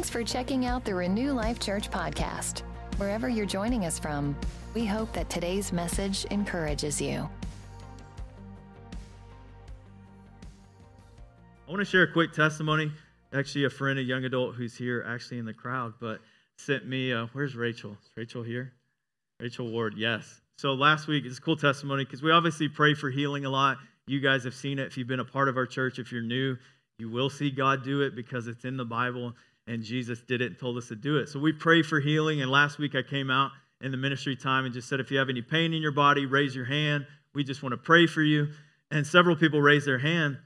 Thanks for checking out the Renew Life Church podcast. Wherever you're joining us from, we hope that today's message encourages you. I want to share a quick testimony. Actually, a friend, a young adult who's here, actually in the crowd, but sent me. Uh, where's Rachel? Is Rachel here? Rachel Ward, yes. So last week, it's a cool testimony because we obviously pray for healing a lot. You guys have seen it. If you've been a part of our church, if you're new, you will see God do it because it's in the Bible and Jesus did it and told us to do it. So we pray for healing. And last week I came out in the ministry time and just said, if you have any pain in your body, raise your hand. We just want to pray for you. And several people raised their hand.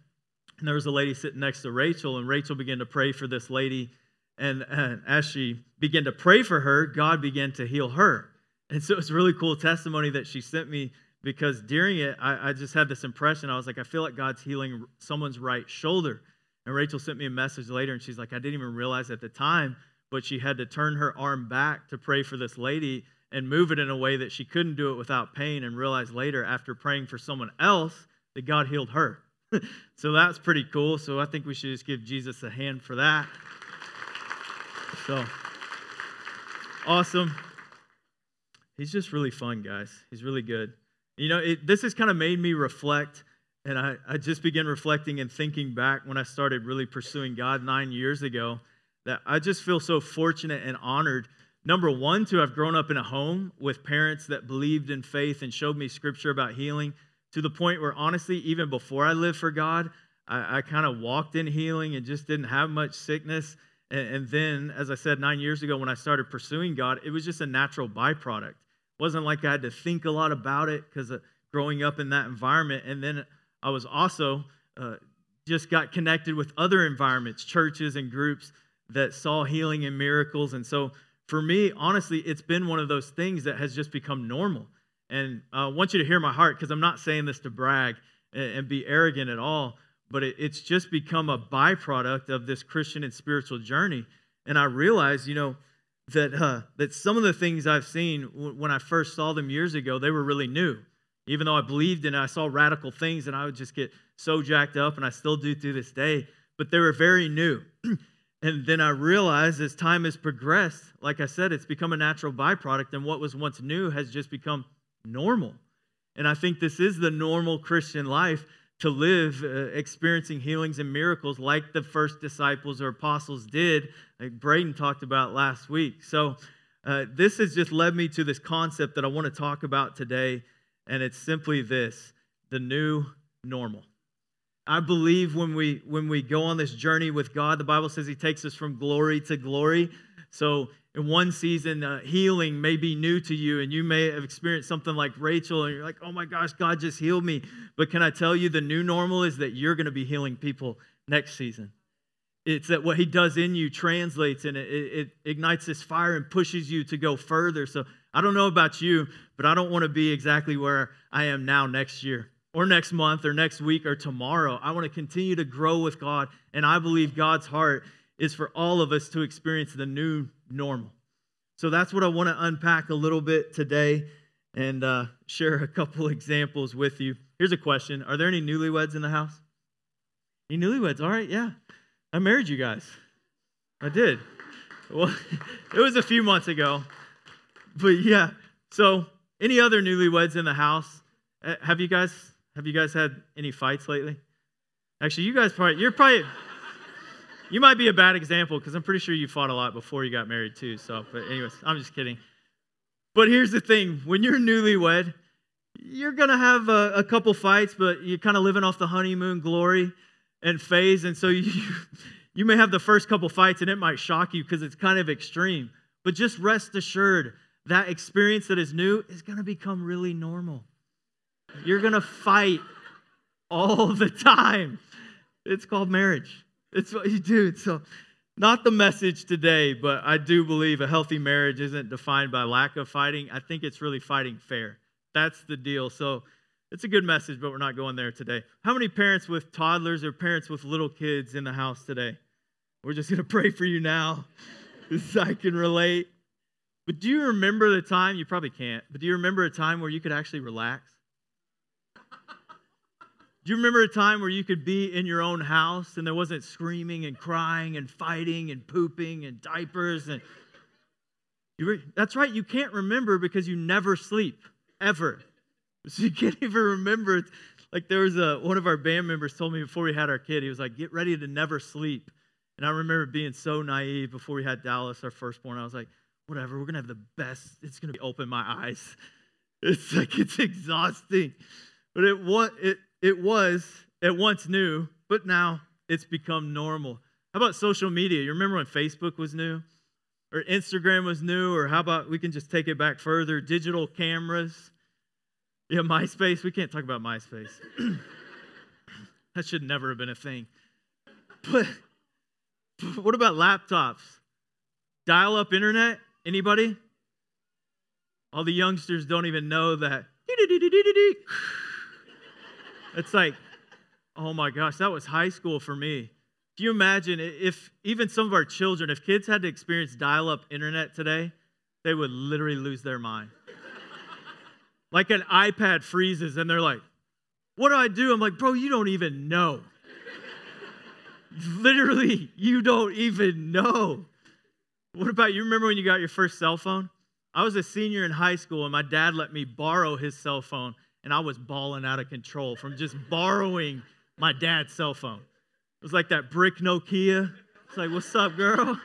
And there was a lady sitting next to Rachel, and Rachel began to pray for this lady. And, and as she began to pray for her, God began to heal her. And so it's really cool testimony that she sent me because during it, I, I just had this impression. I was like, I feel like God's healing someone's right shoulder. And Rachel sent me a message later, and she's like, I didn't even realize at the time, but she had to turn her arm back to pray for this lady and move it in a way that she couldn't do it without pain, and realized later, after praying for someone else, that God healed her. so that's pretty cool. So I think we should just give Jesus a hand for that. So awesome. He's just really fun, guys. He's really good. You know, it, this has kind of made me reflect and I, I just began reflecting and thinking back when I started really pursuing God nine years ago that I just feel so fortunate and honored. Number one, to have grown up in a home with parents that believed in faith and showed me scripture about healing to the point where, honestly, even before I lived for God, I, I kind of walked in healing and just didn't have much sickness. And, and then, as I said, nine years ago, when I started pursuing God, it was just a natural byproduct. It wasn't like I had to think a lot about it because uh, growing up in that environment. And then I was also uh, just got connected with other environments, churches and groups that saw healing and miracles. And so for me, honestly, it's been one of those things that has just become normal. And I want you to hear my heart because I'm not saying this to brag and, be arrogant at all, but it's just become a byproduct of this Christian and spiritual journey. And I realized, you know, that uh, that some of the things I've seen when I first saw them years ago, they were really new. Even though I believed in it, I saw radical things and I would just get so jacked up, and I still do to this day, but they were very new. and then I realized as time has progressed, like I said, it's become a natural byproduct, and what was once new has just become normal. And I think this is the normal Christian life to live uh, experiencing healings and miracles like the first disciples or apostles did, like Braden talked about last week. So, uh, this has just led me to this concept that I want to talk about today and it's simply this the new normal. I believe when we when we go on this journey with God, the Bible says He takes us from glory to glory. So in one season, uh, healing may be new to you, and you may have experienced something like Rachel, and you're like, "Oh my gosh, God just healed me." But can I tell you, the new normal is that you're going to be healing people next season. It's that what He does in you translates, and it, it ignites this fire and pushes you to go further. So I don't know about you, but I don't want to be exactly where I am now next year or next month or next week or tomorrow. I want to continue to grow with God, and I believe God's heart is for all of us to experience the new normal. So that's what I want to unpack a little bit today and uh, share a couple examples with you. Here's a question Are there any newlyweds in the house? Any newlyweds? All right, yeah. I married you guys. I did. Well, it was a few months ago but yeah. So, any other newlyweds in the house? Uh, have you guys have you guys had any fights lately? Actually, you guys probably you're probably you might be a bad example because I'm pretty sure you fought a lot before you got married too. So, but anyways, I'm just kidding. But here's the thing: when you're newlywed, you're gonna have a, a couple fights, but you're kind of living off the honeymoon glory and phase, and so you you may have the first couple fights, and it might shock you because it's kind of extreme. But just rest assured that experience that is new is going to become really normal. You're going to fight all the time. It's called marriage. It's what you do. So, uh, not the message today, but I do believe a healthy marriage isn't defined by lack of fighting. I think it's really fighting fair. That's the deal. So, it's a good message, but we're not going there today. How many parents with toddlers or parents with little kids in the house today? We're just going to pray for you now so I can relate. But do you remember the time? You probably can't, but do you remember a time where you could actually relax? Do you remember a time where you could be in your own house and there wasn't screaming and crying and fighting and pooping and diapers and re- that's right, you can't remember because you never sleep ever. So you can't even remember. Like there was a one of our band members told me before we had our kid, he was like, "Get ready to never sleep." And I remember being so naive before we had Dallas, our firstborn. I was like, "Whatever, we're gonna have the best. It's gonna open my eyes." It's like it's exhausting, but it what it it was at once new, but now it's become normal. How about social media? You remember when Facebook was new? Or Instagram was new? Or how about we can just take it back further? Digital cameras. Yeah, MySpace. We can't talk about MySpace. that should never have been a thing. But what about laptops? Dial up internet? Anybody? All the youngsters don't even know that. It's like, oh my gosh, that was high school for me. Do you imagine if even some of our children, if kids had to experience dial up internet today, they would literally lose their mind. like an iPad freezes and they're like, what do I do? I'm like, bro, you don't even know. Literally, you don't even know. What about you? Remember when you got your first cell phone? I was a senior in high school and my dad let me borrow his cell phone and I was balling out of control from just borrowing my dad's cell phone. It was like that brick Nokia. It's like, what's up, girl?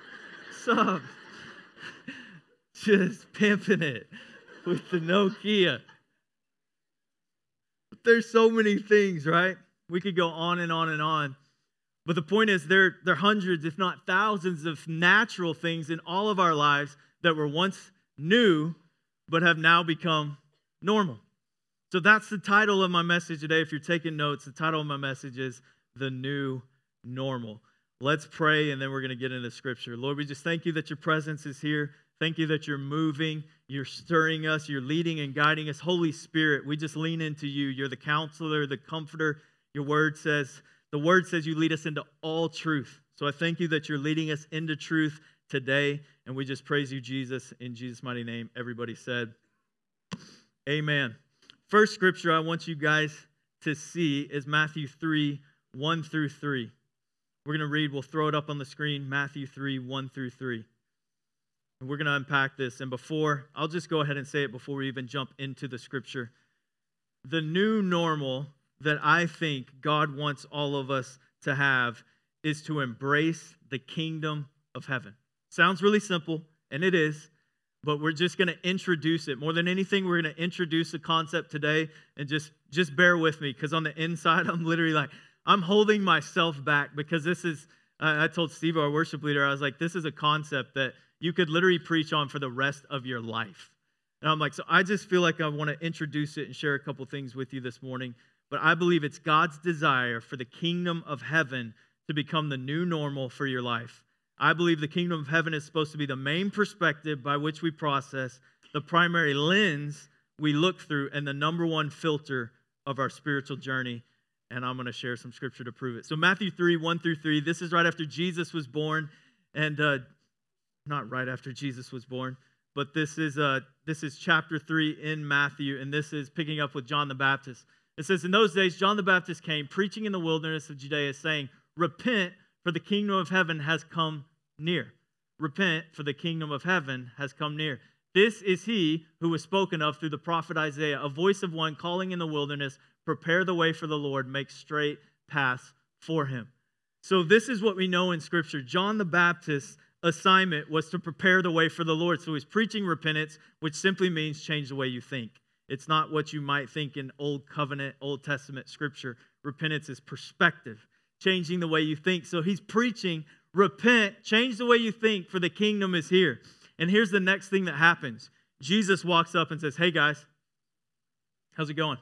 What's up? Just pimping it with the Nokia. But there's so many things, right? We could go on and on and on. But the point is, there, there are hundreds, if not thousands, of natural things in all of our lives that were once new, but have now become normal. So that's the title of my message today. If you're taking notes, the title of my message is The New Normal. Let's pray and then we're going to get into scripture. Lord, we just thank you that your presence is here. Thank you that you're moving, you're stirring us, you're leading and guiding us. Holy Spirit, we just lean into you. You're the counselor, the comforter. Your word says, the word says you lead us into all truth. So I thank you that you're leading us into truth today. And we just praise you, Jesus, in Jesus' mighty name. Everybody said, Amen. First scripture I want you guys to see is Matthew 3 1 through 3. We're going to read, we'll throw it up on the screen Matthew 3 1 through 3. And we're going to unpack this. And before, I'll just go ahead and say it before we even jump into the scripture. The new normal that I think God wants all of us to have is to embrace the kingdom of heaven. Sounds really simple, and it is but we're just going to introduce it. More than anything we're going to introduce the concept today and just just bear with me because on the inside i'm literally like i'm holding myself back because this is uh, i told steve our worship leader i was like this is a concept that you could literally preach on for the rest of your life. And i'm like so i just feel like i want to introduce it and share a couple things with you this morning but i believe it's god's desire for the kingdom of heaven to become the new normal for your life I believe the kingdom of heaven is supposed to be the main perspective by which we process, the primary lens we look through, and the number one filter of our spiritual journey. And I'm going to share some scripture to prove it. So, Matthew 3 1 through 3, this is right after Jesus was born. And uh, not right after Jesus was born, but this is, uh, this is chapter 3 in Matthew, and this is picking up with John the Baptist. It says, In those days, John the Baptist came preaching in the wilderness of Judea, saying, Repent, for the kingdom of heaven has come near. Repent, for the kingdom of heaven has come near. This is he who was spoken of through the prophet Isaiah, a voice of one calling in the wilderness, prepare the way for the Lord, make straight paths for him. So, this is what we know in Scripture. John the Baptist's assignment was to prepare the way for the Lord. So, he's preaching repentance, which simply means change the way you think. It's not what you might think in Old Covenant, Old Testament Scripture. Repentance is perspective, changing the way you think. So, he's preaching repent, change the way you think, for the kingdom is here. And here's the next thing that happens Jesus walks up and says, Hey guys, how's it going?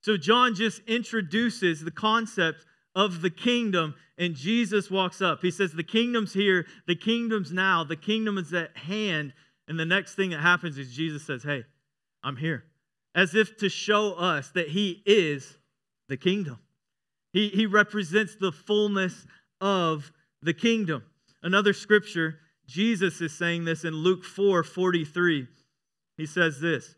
So John just introduces the concept of the kingdom, and Jesus walks up. He says, The kingdom's here, the kingdom's now, the kingdom is at hand. And the next thing that happens is Jesus says, Hey, I'm here. As if to show us that he is the kingdom. He, he represents the fullness of the kingdom. Another scripture, Jesus is saying this in Luke 4 43. He says this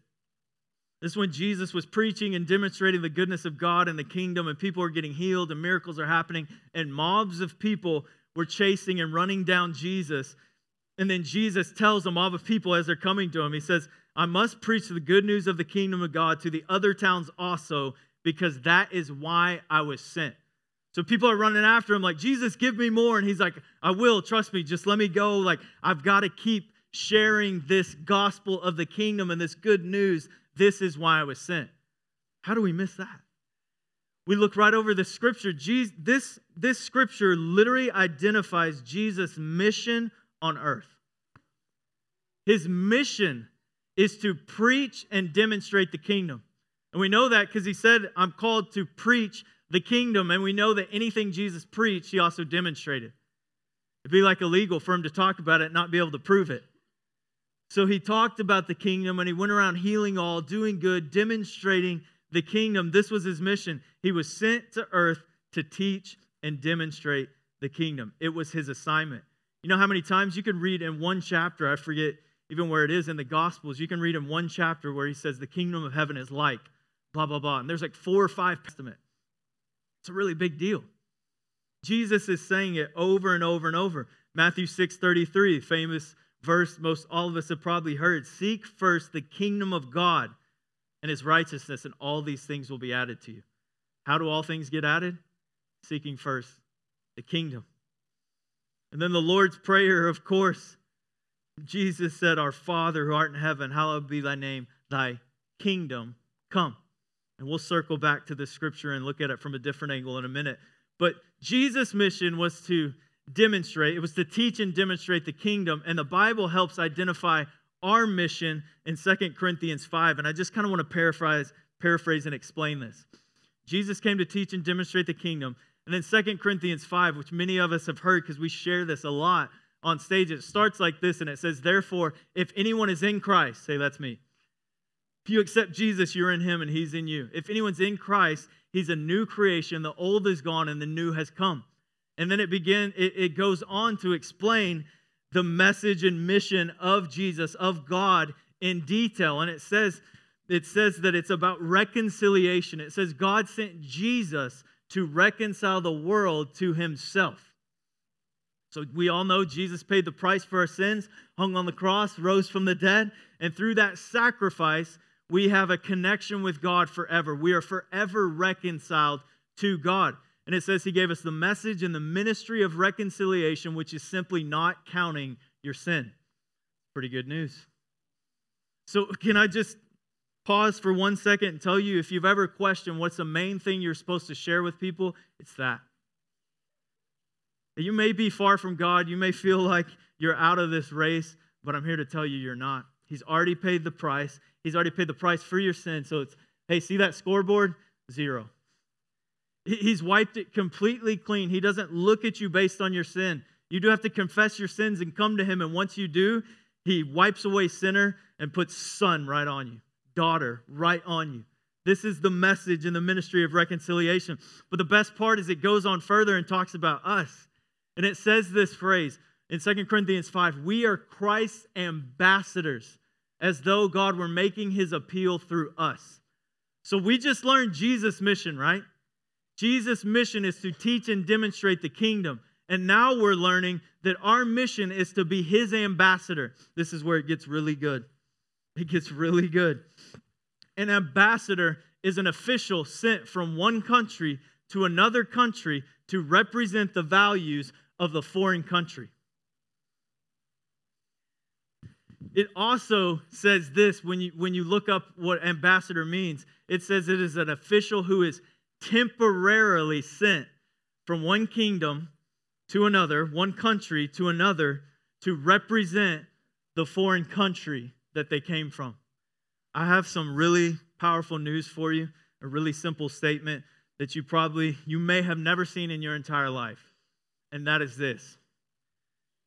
This is when Jesus was preaching and demonstrating the goodness of God and the kingdom, and people were getting healed and miracles are happening, and mobs of people were chasing and running down Jesus. And then Jesus tells a mob of people as they're coming to him, He says, I must preach the good news of the kingdom of God to the other towns also, because that is why I was sent. So people are running after him, like, Jesus, give me more. And he's like, I will, trust me, just let me go. Like, I've got to keep sharing this gospel of the kingdom and this good news. This is why I was sent. How do we miss that? We look right over the scripture. Jesus, this, this scripture literally identifies Jesus' mission on earth. His mission is to preach and demonstrate the kingdom. And we know that because he said, I'm called to preach the kingdom, and we know that anything Jesus preached, he also demonstrated. It'd be like illegal for him to talk about it and not be able to prove it. So he talked about the kingdom and he went around healing all, doing good, demonstrating the kingdom. This was his mission. He was sent to earth to teach and demonstrate the kingdom. It was his assignment. You know how many times you can read in one chapter, I forget even where it is in the Gospels, you can read in one chapter where he says, The kingdom of heaven is like, blah, blah, blah. And there's like four or five Testament. It's a really big deal. Jesus is saying it over and over and over. Matthew 6 33, famous verse most all of us have probably heard. Seek first the kingdom of God and his righteousness, and all these things will be added to you. How do all things get added? Seeking first the kingdom. And then the Lord's Prayer, of course. Jesus said, Our Father who art in heaven, hallowed be thy name, thy kingdom come. And we'll circle back to this scripture and look at it from a different angle in a minute. But Jesus' mission was to demonstrate, it was to teach and demonstrate the kingdom. And the Bible helps identify our mission in Second Corinthians 5. And I just kind of want to paraphrase, paraphrase and explain this. Jesus came to teach and demonstrate the kingdom. And then Second Corinthians 5, which many of us have heard because we share this a lot on stage, it starts like this and it says, Therefore, if anyone is in Christ, say that's me. If you accept Jesus, you're in him and he's in you. If anyone's in Christ, he's a new creation. The old is gone and the new has come. And then it begin it, it goes on to explain the message and mission of Jesus, of God in detail. And it says, it says that it's about reconciliation. It says God sent Jesus to reconcile the world to himself. So we all know Jesus paid the price for our sins, hung on the cross, rose from the dead, and through that sacrifice, we have a connection with God forever. We are forever reconciled to God. And it says he gave us the message and the ministry of reconciliation, which is simply not counting your sin. Pretty good news. So, can I just pause for one second and tell you if you've ever questioned what's the main thing you're supposed to share with people? It's that. You may be far from God, you may feel like you're out of this race, but I'm here to tell you you're not. He's already paid the price. He's already paid the price for your sin. So it's, hey, see that scoreboard? Zero. He's wiped it completely clean. He doesn't look at you based on your sin. You do have to confess your sins and come to Him. And once you do, He wipes away sinner and puts son right on you, daughter right on you. This is the message in the ministry of reconciliation. But the best part is it goes on further and talks about us. And it says this phrase in 2 Corinthians 5 We are Christ's ambassadors as though God were making his appeal through us. So we just learned Jesus' mission, right? Jesus' mission is to teach and demonstrate the kingdom. And now we're learning that our mission is to be his ambassador. This is where it gets really good. It gets really good. An ambassador is an official sent from one country to another country to represent the values of the foreign country. It also says this when you, when you look up what ambassador means. It says it is an official who is temporarily sent from one kingdom to another, one country to another, to represent the foreign country that they came from. I have some really powerful news for you, a really simple statement that you probably you may have never seen in your entire life. And that is this.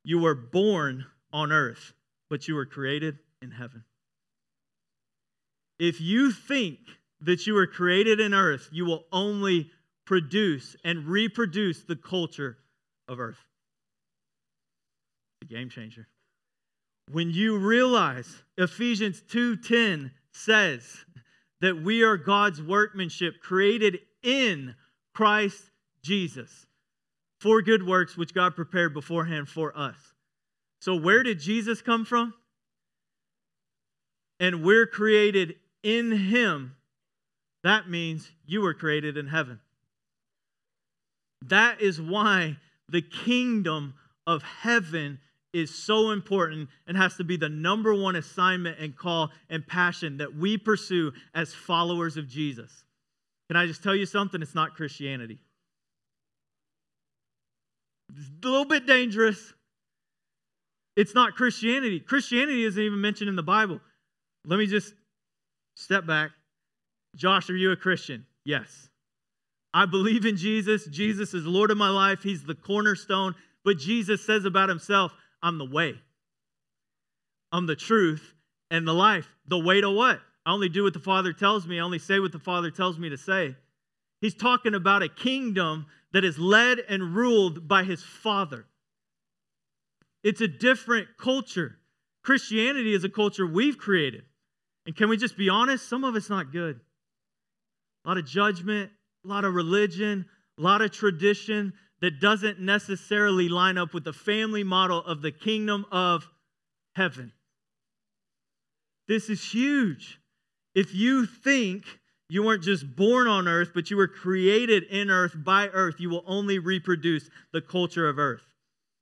You were born on earth but you were created in heaven. If you think that you were created in earth, you will only produce and reproduce the culture of earth. A game changer. When you realize Ephesians 2:10 says that we are God's workmanship created in Christ Jesus for good works which God prepared beforehand for us. So, where did Jesus come from? And we're created in Him. That means you were created in heaven. That is why the kingdom of heaven is so important and has to be the number one assignment and call and passion that we pursue as followers of Jesus. Can I just tell you something? It's not Christianity. It's a little bit dangerous. It's not Christianity. Christianity isn't even mentioned in the Bible. Let me just step back. Josh, are you a Christian? Yes. I believe in Jesus. Jesus is Lord of my life. He's the cornerstone. But Jesus says about himself, I'm the way, I'm the truth, and the life. The way to what? I only do what the Father tells me, I only say what the Father tells me to say. He's talking about a kingdom that is led and ruled by his Father. It's a different culture. Christianity is a culture we've created. And can we just be honest? Some of it's not good. A lot of judgment, a lot of religion, a lot of tradition that doesn't necessarily line up with the family model of the kingdom of heaven. This is huge. If you think you weren't just born on earth, but you were created in earth by earth, you will only reproduce the culture of earth.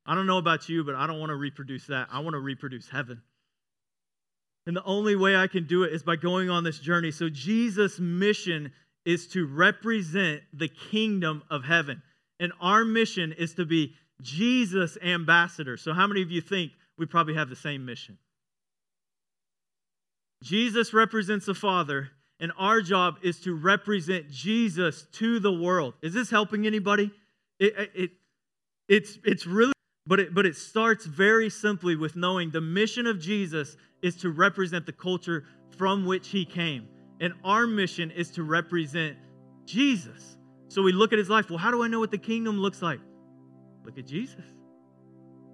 I don't know about you, but I don't want to reproduce that. I want to reproduce heaven. And the only way I can do it is by going on this journey. So, Jesus' mission is to represent the kingdom of heaven. And our mission is to be Jesus' ambassadors. So, how many of you think we probably have the same mission? Jesus represents the Father, and our job is to represent Jesus to the world. Is this helping anybody? It, it, it's, it's really, but it, but it starts very simply with knowing the mission of Jesus is to represent the culture from which he came. And our mission is to represent Jesus. So we look at his life. Well, how do I know what the kingdom looks like? Look at Jesus.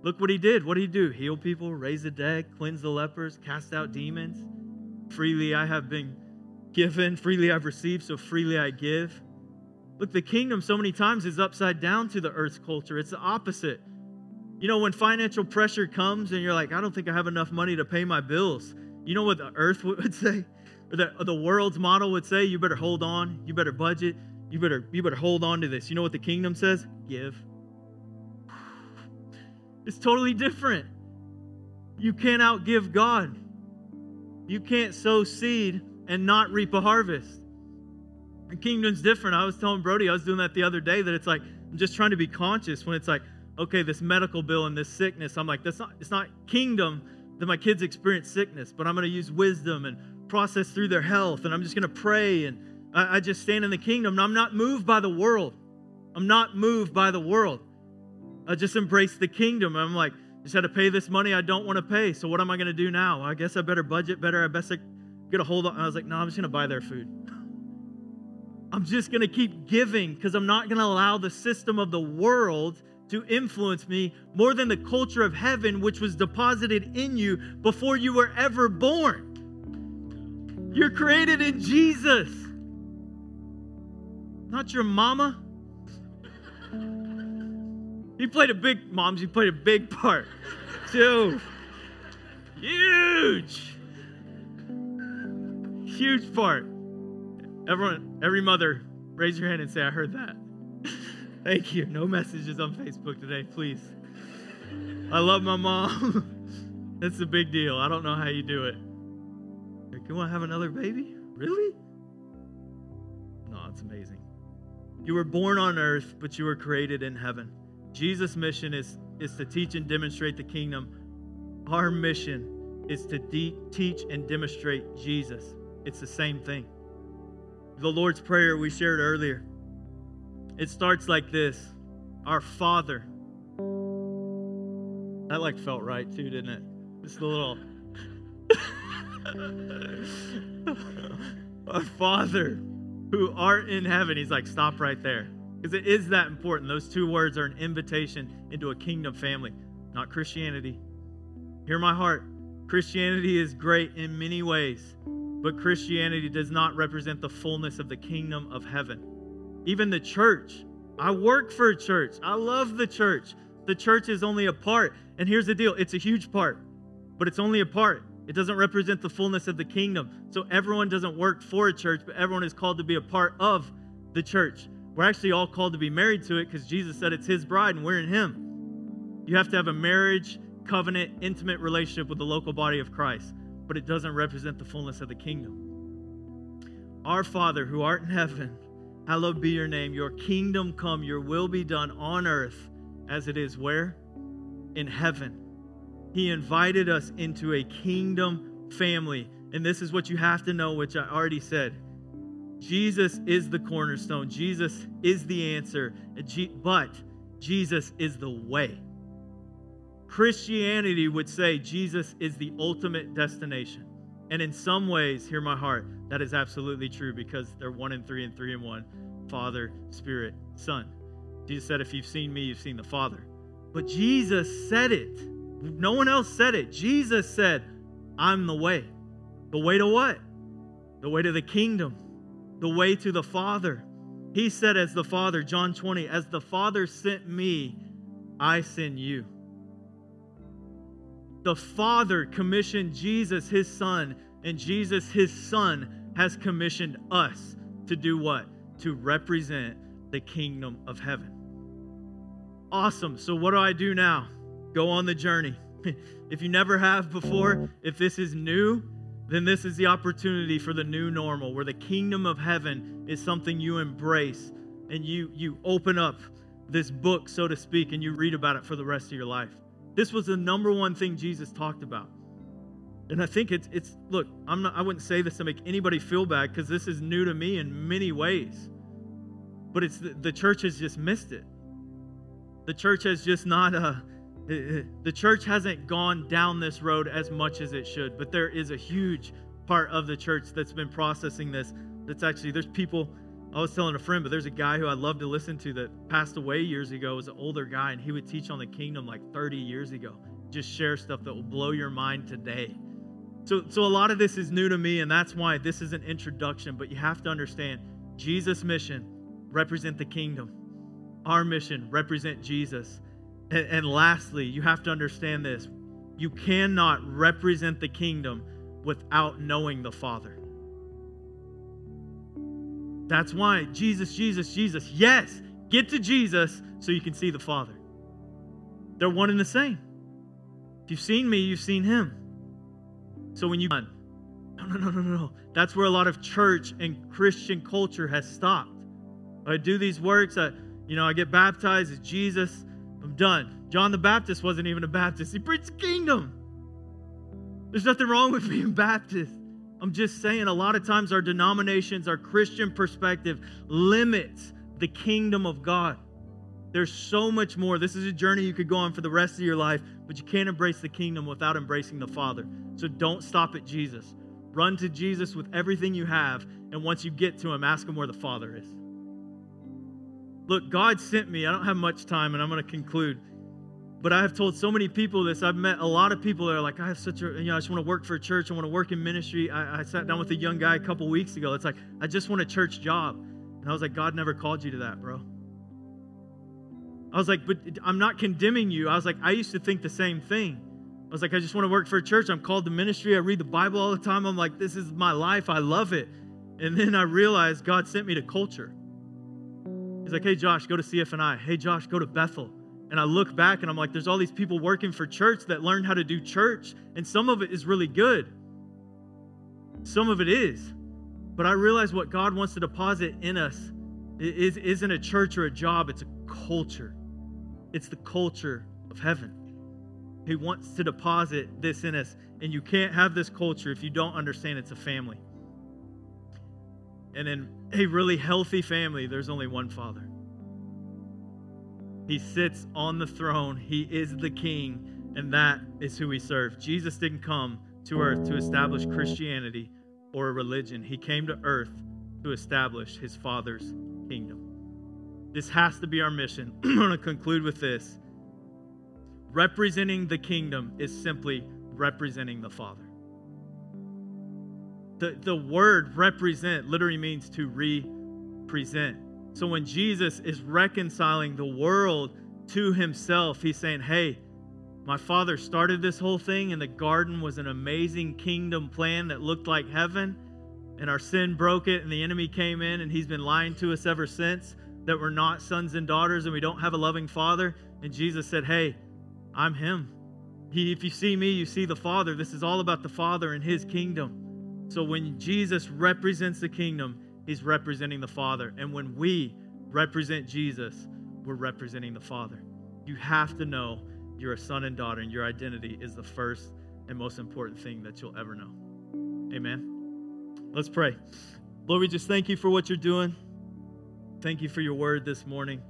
Look what he did. What did he do? Heal people, raise the dead, cleanse the lepers, cast out demons. Freely I have been given, freely I've received, so freely I give. Look, the kingdom so many times is upside down to the earth's culture. It's the opposite. You know, when financial pressure comes and you're like, I don't think I have enough money to pay my bills, you know what the earth would say? Or the, or the world's model would say? You better hold on, you better budget, you better, you better hold on to this. You know what the kingdom says? Give. It's totally different. You can't outgive God. You can't sow seed and not reap a harvest. The kingdom's different. I was telling Brody, I was doing that the other day, that it's like, I'm just trying to be conscious when it's like, okay, this medical bill and this sickness. I'm like, that's not, it's not kingdom that my kids experience sickness, but I'm going to use wisdom and process through their health. And I'm just going to pray and I, I just stand in the kingdom. I'm not moved by the world. I'm not moved by the world. I just embrace the kingdom. I'm like, just had to pay this money I don't want to pay. So what am I going to do now? I guess I better budget better. I best get a hold of. I was like, no, I'm just going to buy their food. I'm just going to keep giving because I'm not going to allow the system of the world to influence me more than the culture of heaven, which was deposited in you before you were ever born. You're created in Jesus, not your mama. He played a big, moms, you played a big part. too. huge, huge part. Everyone, every mother, raise your hand and say, I heard that. Thank you. No messages on Facebook today, please. I love my mom. It's a big deal. I don't know how you do it. You want to have another baby? Really? No, it's amazing. You were born on earth, but you were created in heaven. Jesus' mission is, is to teach and demonstrate the kingdom. Our mission is to de- teach and demonstrate Jesus. It's the same thing. The Lord's Prayer we shared earlier it starts like this Our Father. That like felt right too, didn't it? Just a little. Our Father who art in heaven. He's like, stop right there. Because it is that important. Those two words are an invitation into a kingdom family, not Christianity. Hear my heart. Christianity is great in many ways, But Christianity does not represent the fullness of the kingdom of heaven. Even the church. I work for a church. I love the church. The church is only a part. And here's the deal it's a huge part, but it's only a part. It doesn't represent the fullness of the kingdom. So everyone doesn't work for a church, but everyone is called to be a part of the church. We're actually all called to be married to it because Jesus said it's his bride and we're in him. You have to have a marriage, covenant, intimate relationship with the local body of Christ, but it doesn't represent the fullness of the kingdom. Our Father who art in heaven, hallowed be your name. Your kingdom come, your will be done on earth as it is where? In heaven. He invited us into a kingdom family. And this is what you have to know, which I already said. Jesus is the cornerstone, Jesus is the answer, but Jesus is the way. Christianity would say Jesus is the ultimate destination. And in some ways, hear my heart, that is absolutely true because they're one and three and three and one Father, Spirit, Son. Jesus said, If you've seen me, you've seen the Father. But Jesus said it. No one else said it. Jesus said, I'm the way. The way to what? The way to the kingdom, the way to the Father. He said, as the Father, John 20, as the Father sent me, I send you. The Father commissioned Jesus, his Son, and Jesus, his Son, has commissioned us to do what? To represent the kingdom of heaven. Awesome. So, what do I do now? Go on the journey. if you never have before, if this is new, then this is the opportunity for the new normal where the kingdom of heaven is something you embrace and you you open up this book so to speak and you read about it for the rest of your life. This was the number one thing Jesus talked about. And I think it's it's look, I'm not I wouldn't say this to make anybody feel bad because this is new to me in many ways. But it's the, the church has just missed it. The church has just not, uh, the church hasn't gone down this road as much as it should, but there is a huge part of the church that's been processing this. That's actually, there's people, I was telling a friend, but there's a guy who I love to listen to that passed away years ago, was an older guy, and he would teach on the kingdom like 30 years ago. Just share stuff that will blow your mind today. So, so a lot of this is new to me, and that's why this is an introduction, but you have to understand Jesus' mission represent the kingdom our mission represent Jesus. And, and lastly, you have to understand this you cannot represent the kingdom without knowing the Father. That's why Jesus, Jesus, Jesus. Yes, get to Jesus so you can see the Father. They're one and the same. If you've seen me, you've seen him. So when you no, no, no, no, no. That's where a lot of church and Christian culture has stopped. I do these works. I, you know, I get baptized as Jesus. Done. John the Baptist wasn't even a Baptist. He preached the kingdom. There's nothing wrong with being Baptist. I'm just saying, a lot of times our denominations, our Christian perspective limits the kingdom of God. There's so much more. This is a journey you could go on for the rest of your life, but you can't embrace the kingdom without embracing the Father. So don't stop at Jesus. Run to Jesus with everything you have, and once you get to Him, ask Him where the Father is. Look, God sent me. I don't have much time, and I'm going to conclude. But I have told so many people this. I've met a lot of people that are like, I have such a, you know, I just want to work for a church. I want to work in ministry. I, I sat down with a young guy a couple weeks ago. It's like, I just want a church job. And I was like, God never called you to that, bro. I was like, but I'm not condemning you. I was like, I used to think the same thing. I was like, I just want to work for a church. I'm called to ministry. I read the Bible all the time. I'm like, this is my life. I love it. And then I realized God sent me to culture. He's like, hey, Josh, go to CFNI. Hey, Josh, go to Bethel. And I look back and I'm like, there's all these people working for church that learn how to do church. And some of it is really good. Some of it is. But I realize what God wants to deposit in us is, isn't a church or a job, it's a culture. It's the culture of heaven. He wants to deposit this in us. And you can't have this culture if you don't understand it's a family. And in a really healthy family, there's only one Father. He sits on the throne, He is the King, and that is who we serve. Jesus didn't come to earth to establish Christianity or a religion, He came to earth to establish His Father's kingdom. This has to be our mission. I'm going to conclude with this. Representing the kingdom is simply representing the Father The, the word represent literally means to represent. So when Jesus is reconciling the world to himself, he's saying, Hey, my father started this whole thing, and the garden was an amazing kingdom plan that looked like heaven. And our sin broke it, and the enemy came in, and he's been lying to us ever since that we're not sons and daughters and we don't have a loving father. And Jesus said, Hey, I'm him. He, if you see me, you see the Father. This is all about the Father and his kingdom. So when Jesus represents the kingdom, he's representing the Father. And when we represent Jesus, we're representing the Father. You have to know you're a son and daughter, and your identity is the first and most important thing that you'll ever know. Amen. Let's pray. Lord, we just thank you for what you're doing. Thank you for your word this morning.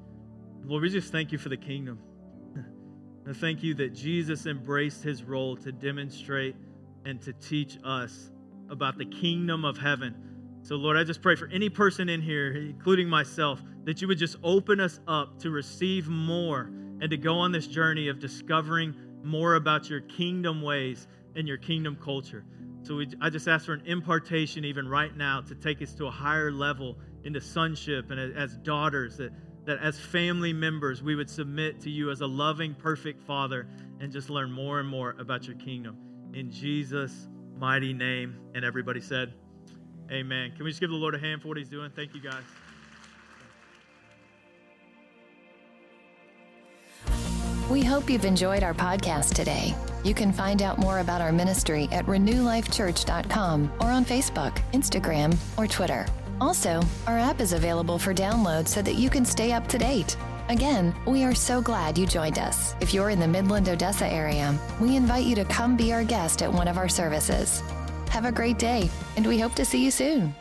Lord, we just thank you for the kingdom. and thank you that Jesus embraced his role to demonstrate and to teach us about the kingdom of heaven. So, Lord, I just pray for any person in here, including myself, that you would just open us up to receive more and to go on this journey of discovering more about your kingdom ways and your kingdom culture. So we, I just ask for an impartation even right now to take us to a higher level into sonship and as daughters, that, that as family members we would submit to you as a loving, perfect Father and just learn more and more about your kingdom. In Jesus' mighty name. And everybody said, Amen. Can we just give the Lord a hand for what he's doing? Thank you, guys. We hope you've enjoyed our podcast today. You can find out more about our ministry at renewlifechurch.com or on Facebook, Instagram, or Twitter. Also, our app is available for download so that you can stay up to date. Again, we are so glad you joined us. If you're in the Midland, Odessa area, we invite you to come be our guest at one of our services. Have a great day, and we hope to see you soon.